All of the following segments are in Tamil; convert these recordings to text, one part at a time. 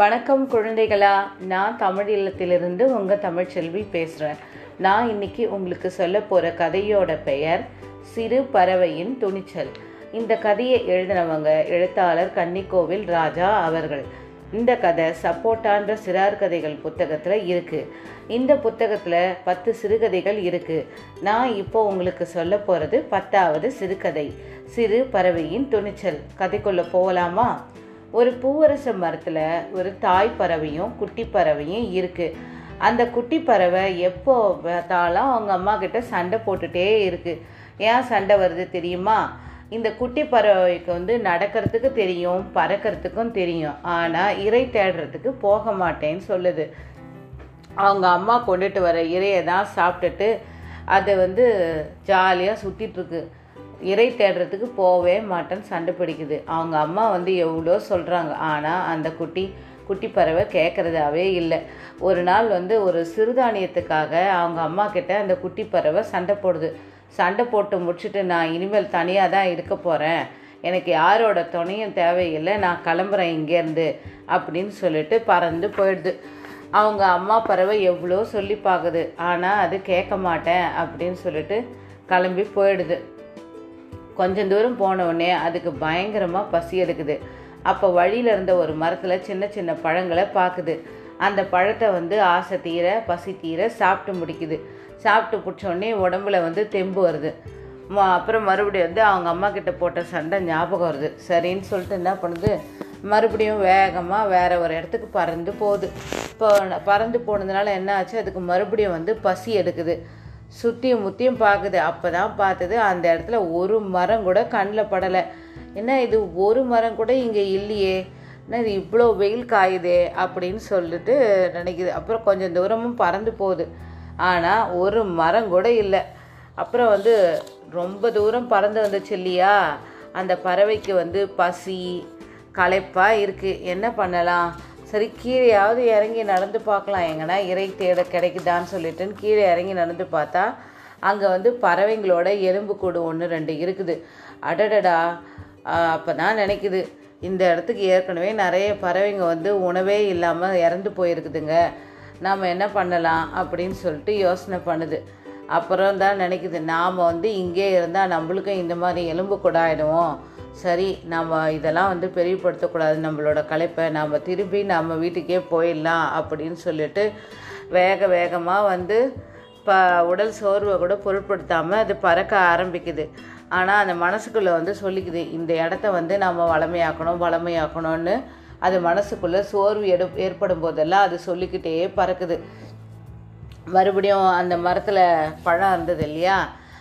வணக்கம் குழந்தைகளா. நான் தமிழ் இல்லத்திலிருந்து உங்கள் தமிழ்ச்செல்வி பேசுகிறேன் நான் இன்னைக்கு உங்களுக்கு சொல்ல போகிற கதையோட பெயர் சிறு பறவையின் துணிச்சல். இந்த கதையை எழுதினவங்க எழுத்தாளர் கன்னிக்கோவில் ராஜா அவர்கள். இந்த கதை சப்போட்டான்ற சிறார் கதைகள் புத்தகத்தில் இருக்குது இந்த புத்தகத்தில் பத்து சிறுகதைகள் இருக்குது நான் இப்போ உங்களுக்கு சொல்ல போகிறது பத்தாவது சிறுகதை சிறு பறவையின் துணிச்சல். கதைக்குள்ளே போகலாமா? ஒரு பூவரச மரத்தில் ஒரு தாய் பறவையும் குட்டி பறவையும் இருக்குது அந்த குட்டி பறவை எப்போ பார்த்தாலும் அவங்க அம்மா கிட்ட சண்டை போட்டுட்டே இருக்குது ஏன் சண்டை வருது தெரியுமா? இந்த குட்டி பறவைக்கு வந்து நடக்கிறதுக்கு தெரியும் பறக்கிறதுக்கும் தெரியும். ஆனால் இறை தேடுறதுக்கு போக மாட்டேன்னு சொல்லுது. அவங்க அம்மா கொண்டுட்டு வர இறையை தான் சாப்பிட்டுட்டு அதை வந்து ஜாலியாக சுற்றிட்டுருக்கு இறை தேடுறதுக்கு போகவே மாட்டேன்னு சண்டை பிடிக்குது. அவங்க அம்மா வந்து எவ்வளோ சொல்கிறாங்க ஆனால் அந்த குட்டி குட்டி பறவை கேட்குறதாவே இல்லை. ஒரு நாள் வந்து ஒரு சிறுதானியத்துக்காக அவங்க அம்மா கிட்ட அந்த குட்டி பறவை சண்டை போடுது. சண்டை போட்டு முடிச்சுட்டு நான் இனிமேல் தனியாக தான் இருக்க போகிறேன் எனக்கு யாரோட துணையும் தேவையில்லை. நான் கிளம்புறேன் இங்கேருந்து அப்படின்னு சொல்லிட்டு பறந்து போயிடுது. அவங்க அம்மா பறவை எவ்வளோ சொல்லி பார்க்குது ஆனால் அது கேட்க மாட்டேன் அப்படின்னு சொல்லிட்டு கிளம்பி போயிடுது. கொஞ்சம் தூரம் போன உடனே அதுக்கு பயங்கரமாக பசி எடுக்குது. அப்போ வழியில் இருந்த ஒரு மரத்தில் சின்ன சின்ன பழங்களை பார்க்குது அந்த பழத்தை வந்து ஆசை தீர பசி தீர சாப்பிட்டு முடிக்குது. சாப்பிட்டு பிடிச்சோடனே உடம்புல வந்து தெம்பு வருது. ம- அப்புறம் மறுபடியும் வந்து அவங்க அம்மா கிட்ட போட்ட சண்டை ஞாபகம் வருது. சரின்னு சொல்லிட்டு என்ன பண்ணுது? மறுபடியும் வேகமாக வேற ஒரு இடத்துக்கு பறந்து போகுது. இப்போ பறந்து போனதுனால என்ன ஆச்சு? அதுக்கு மறுபடியும் வந்து பசி எடுக்குது. சுற்றியும் முத்தியும் பார்க்குது அப்போ தான் பார்த்தது அந்த இடத்துல ஒரு மரம் கூட கண்ணில் படலை. என்ன இது ஒரு மரம் கூட இங்கே இல்லையே? என்ன இது இவ்வளோ வெயில் காயுதே? அப்படின்னு சொல்லிட்டு நினைக்குது. அப்புறம் கொஞ்சம் தூரமும் பறந்து போகுது. ஆனால் ஒரு மரம் கூட இல்லை. அப்புறம் வந்து ரொம்ப தூரம் பறந்து வந்துச்சு இல்லையா? அந்த பறவைக்கு வந்து பசி களைப்பாக இருக்குது என்ன பண்ணலாம்? சரி கீழேயாவது இறங்கி நடந்து பார்க்கலாம். எங்கன்னா இறை தேட கிடைக்குதான்னு சொல்லிட்டுன்னு கீழே இறங்கி நடந்து பார்த்தா அங்கே வந்து பறவைங்களோட எறும்பு கூடு ஒன்று ரெண்டு இருக்குது. அடடடா அப்போ தான் நினைக்குது. இந்த இடத்துக்கு ஏற்கனவே நிறைய பறவைங்க வந்து உணவே இல்லாமல் இறந்து போயிருக்குதுங்க. நாம் என்ன பண்ணலாம் அப்படின்னு சொல்லிட்டு யோசனை பண்ணுது. அப்புறம் தான் நினைக்குது நாம் வந்து இங்கே இருந்தால் நம்மளுக்கும் இந்த மாதிரி எலும்பு கூட ஆகிடுவோம் சரி நம்ம இதெல்லாம் வந்து பெரியப்படுத்தக்கூடாது நம்மளோட களைப்பை நாம் திரும்பி நம்ம வீட்டுக்கே போயிடலாம் அப்படின்னு சொல்லிட்டு வேக வேகமாக வந்து ப உடல் சோர்வை கூட பொருட்படுத்தாமல் அது பறக்க ஆரம்பிக்குது. ஆனால் அந்த மனசுக்குள்ளே வந்து சொல்லிக்குது இந்த இடத்த வந்து நம்ம வளமையாக்கணும் வளமையாக்கணும்னு. அது மனசுக்குள்ளே சோர்வு எடு ஏற்படும் போதெல்லாம் அது சொல்லிக்கிட்டே பறக்குது. மறுபடியும் அந்த மரத்தில் பழம் இருந்தது இல்லையா?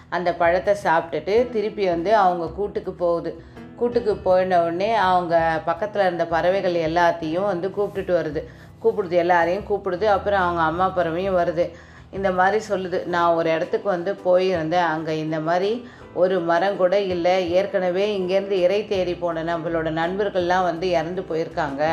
அந்த பழத்தை சாப்பிட்டுட்டு திருப்பி வந்து அவங்க கூட்டுக்கு போகுது. கூட்டுக்கு போயின உடனே அவங்க பக்கத்தில் இருந்த பறவைகள் எல்லாத்தையும் வந்து கூப்பிட்டுட்டு வருது. கூப்பிடுது எல்லாரையும் கூப்பிடுது. அப்புறம் அவங்க அம்மா பறவையும் வருது. இந்த மாதிரி சொல்லுது. நான் ஒரு இடத்துக்கு வந்து போயிருந்தேன். அங்கே இந்த மாதிரி ஒரு மரம் கூட இல்லை. ஏற்கனவே இங்கேருந்து இறை தேடி போன நம்மளோட நண்பர்கள்லாம் வந்து இறந்து போயிருக்காங்க.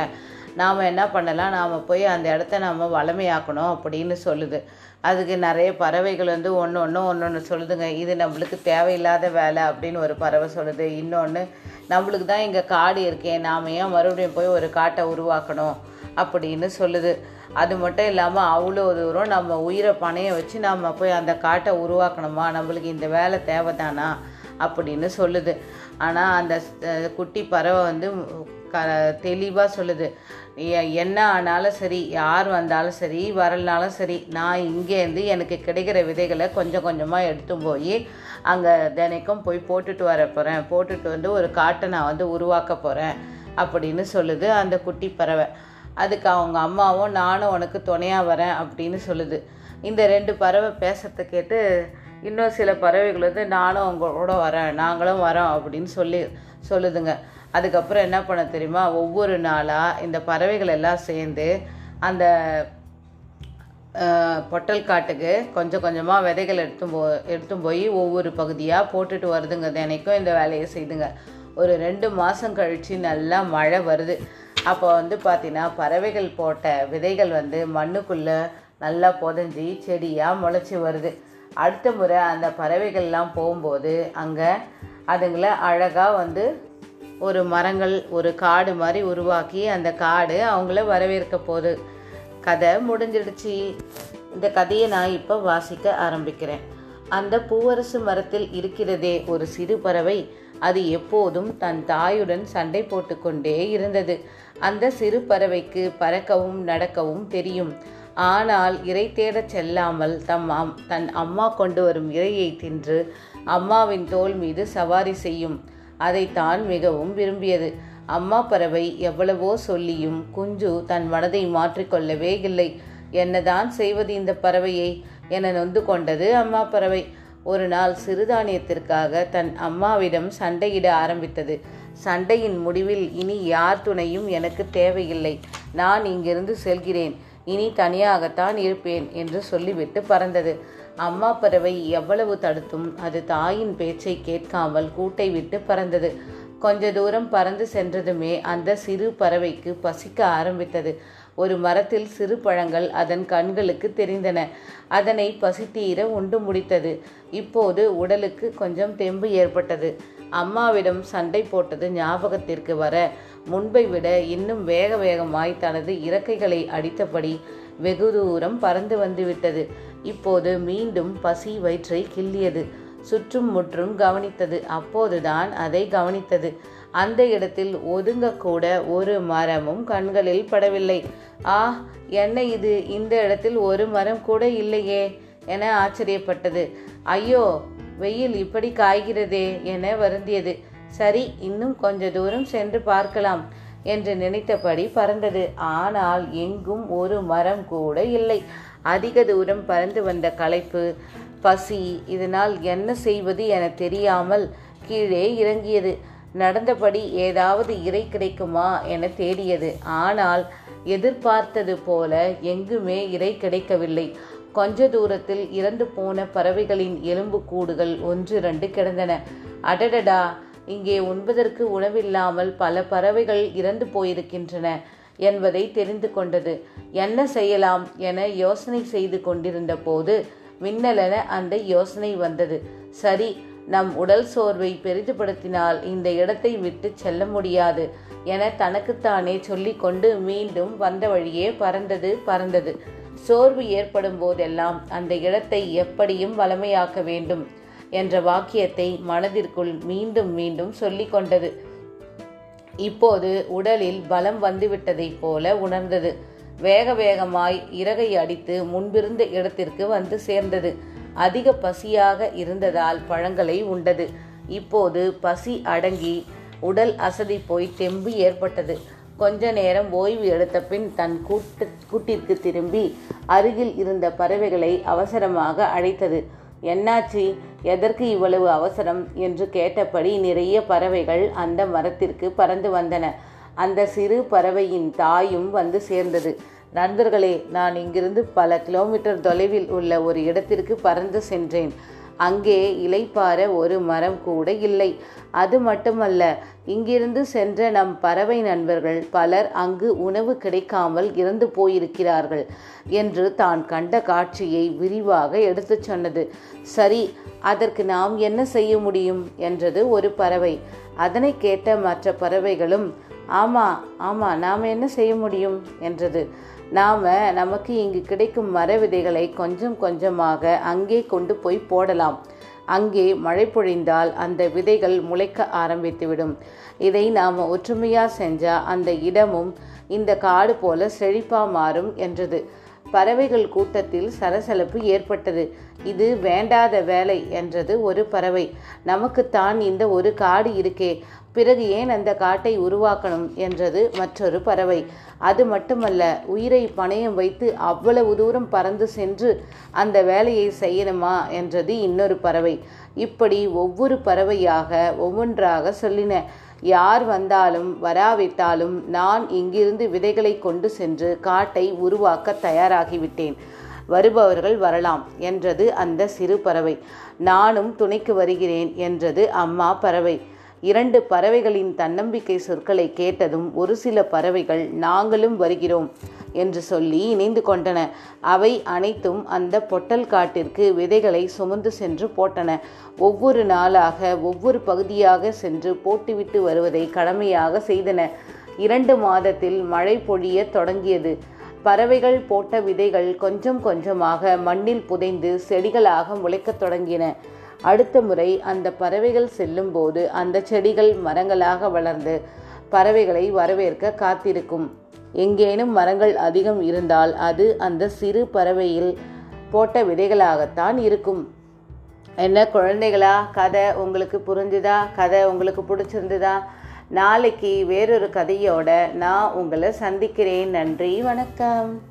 நாம் என்ன பண்ணலாம்? நாம் போய் அந்த இடத்த நாம் வளமையாக்கணும் அப்படின்னு சொல்லுது. அதுக்கு நிறைய பறவைகள் வந்து ஒன்று ஒன்று ஒன்று ஒன்று சொல்லுதுங்க. இது நம்மளுக்கு தேவையில்லாத வேலை அப்படின்னு ஒரு பறவை சொல்லுது. இன்னொன்று நம்மளுக்கு தான் இங்கே காடு இருக்கேன் நாம் ஏன் மறுபடியும் போய் ஒரு காட்டை உருவாக்கணும் அப்படின்னு சொல்லுது. அது மட்டும் இல்லாமல் அவ்வளோ தூரம் நம்ம உயிரை பணைய வச்சு நம்ம போய் அந்த காட்டை உருவாக்கணுமா? நம்மளுக்கு இந்த வேலை தேவைதானா? அப்படின்னு சொல்லுது. ஆனால் அந்த குட்டி பறவை வந்து க தெளிவாக சொல்லுது. எ- என்ன ஆனாலும் சரி யார் வந்தாலும் சரி வரலனாலும் சரி நான் இங்கேருந்து எனக்கு கிடைக்கிற விதைகளை கொஞ்சம் கொஞ்சமாக எடுத்து போய் அங்கே தினைக்கும் போய் போட்டுட்டு வர போகிறேன் போட்டுட்டு வந்து ஒரு காட்டை நான் வந்து உருவாக்க போகிறேன் அப்படின்னு சொல்லுது அந்த குட்டி பறவை. அதுக்கு அவங்க அம்மாவும் நானும் உனக்கு துணையாக வரேன் அப்படின்னு சொல்லுது. இந்த ரெண்டு பறவை பேசுறத கேட்டு இன்னும் சில பறவைகள் வந்து நானும் உங்களோட வரேன் நாங்களும் வரோம் அப்படின்னு சொல்லி சொல்லுதுங்க. அதுக்கப்புறம் என்ன பண்ண தெரியுமா? ஒவ்வொரு நாளாக இந்த பறவைகள் எல்லாம் சேர்ந்து அந்த பொட்டல் காட்டுக்கு கொஞ்சம் கொஞ்சமாக விதைகள் எடுத்து போ எடுத்து போய் ஒவ்வொரு பகுதியாக போட்டுட்டு வருதுங்க. தினைக்கும் இந்த வேலையை செய்துங்க. ஒரு ரெண்டு மாதம் கழித்து நல்லா மழை வருது. அப்போ வந்து பார்த்தீங்கன்னா பறவைகள் போட்ட விதைகள் வந்து மண்ணுக்குள்ளே நல்லா புதஞ்சி செடியாக முளைச்சி வருது. அடுத்த முறை அந்த பறவைகள்லாம் போகும்போது அங்கே அதுங்களை அழகாக வந்து ஒரு மரங்கள் ஒரு காடு மாதிரி உருவாக்கி அந்த காடு அவங்கள வரவேற்க போகுது. கதை முடிஞ்சிடுச்சு. இந்த கதையை நான் இப்போ வாசிக்க ஆரம்பிக்கிறேன். அந்த பூவரசு மரத்தில் இருக்கிறதே ஒரு சிறு பறவை. அது எப்போதும் தன் தாயுடன் சண்டை போட்டுக்கொண்டே இருந்தது. அந்த சிறு பறவைக்கு பறக்கவும் நடக்கவும் தெரியும். ஆனால் இறை தேடச் செல்லாமல் தம் அம் தன் அம்மா கொண்டு வரும் இரையை தின்று அம்மாவின் தோல் மீது சவாரி செய்யும். அதைத்தான் மிகவும் விரும்பியது. அம்மா பறவை எவ்வளவோ சொல்லியும் குஞ்சு தன் மனதை மாற்றிக்கொள்ளவே இல்லை. என்னதான் செய்வது இந்த பறவையை என நொந்து கொண்டது அம்மா பறவை. ஒரு நாள் சிறுதானியத்திற்காக தன் அம்மாவிடம் சண்டையிட ஆரம்பித்தது. சண்டையின் முடிவில் இனி யார் துணையும் எனக்கு தேவையில்லை. நான் இங்கிருந்து செல்கிறேன். இனி தனியாகத்தான் இருப்பேன் என்று சொல்லிவிட்டு பறந்தது. அம்மா பறவை எவ்வளவு தடுத்தும்? அது தாயின் பேச்சை கேட்காமல் கூட்டை விட்டு பறந்தது. கொஞ்ச தூரம் பறந்து சென்றதுமே அந்த சிறு பறவைக்கு பசிக்க ஆரம்பித்தது. ஒரு மரத்தில் சிறு பழங்கள் அதன் கண்களுக்கு தெரிந்தன. அதனை பசித்தீர உண்டு முடித்தது. இப்போது உடலுக்கு கொஞ்சம் தெம்பு ஏற்பட்டது. அம்மாவிடம் சண்டை போட்டது ஞாபகத்திற்கு வர முன்பை விட இன்னும் வேக வேகமாய் தனது இறக்கைகளை அடித்தபடி வெகு தூரம் பறந்து வந்துவிட்டது இப்போது மீண்டும் பசி வயிற்றை கிள்ளியது. சுற்றும் முற்றும் கவனித்தது. அப்போதுதான் அதை கவனித்தது. அந்த இடத்தில் ஒதுங்கக்கூட ஒரு மரமும் கண்களில் படவில்லை. ஆ என்ன இது? இந்த இடத்தில் ஒரு மரம் கூட இல்லையே என ஆச்சரியப்பட்டது. ஐயோ வெயில் இப்படி காய்கிறதே என வருந்தியது. சரி இன்னும் கொஞ்ச தூரம் சென்று பார்க்கலாம் என்று நினைத்தபடி பறந்தது. ஆனால் எங்கும் ஒரு மரம் கூட இல்லை. அதிக தூரம் பறந்து வந்த களைப்பு பசி இதனால் என்ன செய்வது என தெரியாமல் கீழே இறங்கியது. நடந்தபடி ஏதாவது இறை கிடைக்குமா என தேடியது. ஆனால் எதிர்பார்த்தது போல எங்குமே இறை கிடைக்கவில்லை. கொஞ்ச தூரத்தில் இறந்து போன பறவைகளின் எலும்பு கூடுகள் ஒன்றிரண்டு கிடந்தன. அடடடா! இங்கே உண்பதற்கு உணவில்லாமல் பல பறவைகள் இறந்து போயிருக்கின்றன. என்பதை தெரிந்து கொண்டது. என்ன செய்யலாம் என யோசனை செய்து கொண்டிருந்த போது மின்னலென அந்த யோசனை வந்தது. சரி நம் உடல் சோர்வை பெரிதுபடுத்தினால் இந்த இடத்தை விட்டு செல்ல முடியாது என தனக்குத்தானே சொல்லிக்கொண்டு மீண்டும் வந்த வழியே பறந்தது பறந்தது. சோர்வு ஏற்படும் போதெல்லாம் அந்த இடத்தை எப்படியும் வளமையாக்க வேண்டும் என்ற வாக்கியத்தை மனதிற்குள் மீண்டும் மீண்டும் சொல்லிக்கொண்டது கொண்டது. இப்போது உடலில் பலம் வந்துவிட்டதைப் போல உணர்ந்தது. வேக வேகமாய் இறகை அடித்து முன்பிருந்த இடத்திற்கு வந்து சேர்ந்தது. அதிக பசியாக இருந்ததால் பழங்களை உண்டது. இப்போது பசி அடங்கி உடல் அசதி போய் தெம்பு ஏற்பட்டது. கொஞ்ச நேரம் ஓய்வு எடுத்த பின் தன் கூட்டு கூட்டிற்கு திரும்பி அருகில் இருந்த பறவைகளை அவசரமாக அழைத்தது. என்னாச்சு? எதற்கு இவ்வளவு அவசரம் என்று கேட்டபடி நிறைய பறவைகள் அந்த மரத்திற்கு பறந்து வந்தன. அந்த சிறு பறவையின் தாயும் வந்து சேர்ந்தது. நண்பர்களே நான் இங்கிருந்து பல கிலோமீட்டர் தொலைவில் உள்ள ஒரு இடத்திற்கு பறந்து சென்றேன். அங்கே இலைப்பார ஒரு மரம் கூட இல்லை. அது மட்டுமல்ல இங்கிருந்து சென்ற நம் பறவை நண்பர்கள் பலர் அங்கு உணவு கிடைக்காமல் இறந்து போயிருக்கிறார்கள் என்று தான் கண்ட காட்சியை விரிவாக எடுத்துச் சொன்னது. சரி அதற்கு நாம் என்ன செய்ய முடியும்? என்றது ஒரு பறவை. அதனை கேட்ட மற்ற பறவைகளும் ஆமா ஆமா நாம் என்ன செய்ய முடியும்? என்றது. நாம் நமக்கு இங்கு கிடைக்கும் மர விதைகளை கொஞ்சம் கொஞ்சமாக அங்கே கொண்டு போய் போடலாம். அங்கே மழை பொழிந்தால் அந்த விதைகள் முளைக்க ஆரம்பித்துவிடும். இதை நாம் ஒற்றுமையாக செஞ்சால் அந்த இடமும் இந்த காடு போல செழிப்பாக மாறும் என்றது. பறவைகள் கூட்டத்தில் சலசலப்பு ஏற்பட்டது. இது வேண்டாத வேலை என்றது ஒரு பறவை. நமக்குத்தான் இந்த ஒரு காடு இருக்கே. பிறகு ஏன் அந்த காட்டை உருவாக்கணும் என்றது மற்றொரு பறவை. அது மட்டுமல்ல உயிரை பணயம் வைத்து அவ்வளவு தூரம் பறந்து சென்று அந்த வேலையை செய்யணுமா என்றது இன்னொரு பறவை. இப்படி ஒவ்வொரு பறவையாக ஒவ்வொன்றாக சொல்லின. யார் வந்தாலும் வராவிட்டாலும் நான் இங்கிருந்து விதைகளை கொண்டு சென்று காட்டை உருவாக்க தயாராகிவிட்டேன். வருபவர்கள் வரலாம் என்றது அந்த சிறு பறவை. நானும் துணைக்கு வருகிறேன் என்றது அம்மா பறவை. இரண்டு பறவைகளின் தன்னம்பிக்கை சொற்களை கேட்டதும் ஒரு சில பறவைகள் நாங்களும் வருகிறோம் என்று சொல்லி இணைந்து கொண்டன. அவை அனைத்தும் அந்த பொட்டல் காட்டிற்கு விதைகளை சுமந்து சென்று போட்டன. ஒவ்வொரு நாளாக ஒவ்வொரு பகுதியாக சென்று போட்டுவிட்டு வருவதை கடமையாக செய்தன. இரண்டு மாதத்தில் மழை பொழிய தொடங்கியது. பறவைகள் போட்ட விதைகள் கொஞ்சம் கொஞ்சமாக மண்ணில் புதைந்து செடிகளாக முளைக்கத் தொடங்கின. அடுத்த முறை அந்த பறவைகள் செல்லும்போது அந்த செடிகள் மரங்களாக வளர்ந்து பறவைகளை வரவேற்க காத்திருக்கும். எங்கேனும் மரங்கள் அதிகம் இருந்தால் அது அந்த சிறு பறவையில் போட்ட விதைகளாகத்தான் இருக்கும். என்ன குழந்தைகளா? கதை உங்களுக்கு புரிஞ்சுதா? கதை உங்களுக்கு பிடிச்சிருந்துதா? நாளைக்கு வேறொரு கதையோட நான் உங்களை சந்திக்கிறேன். நன்றி வணக்கம்.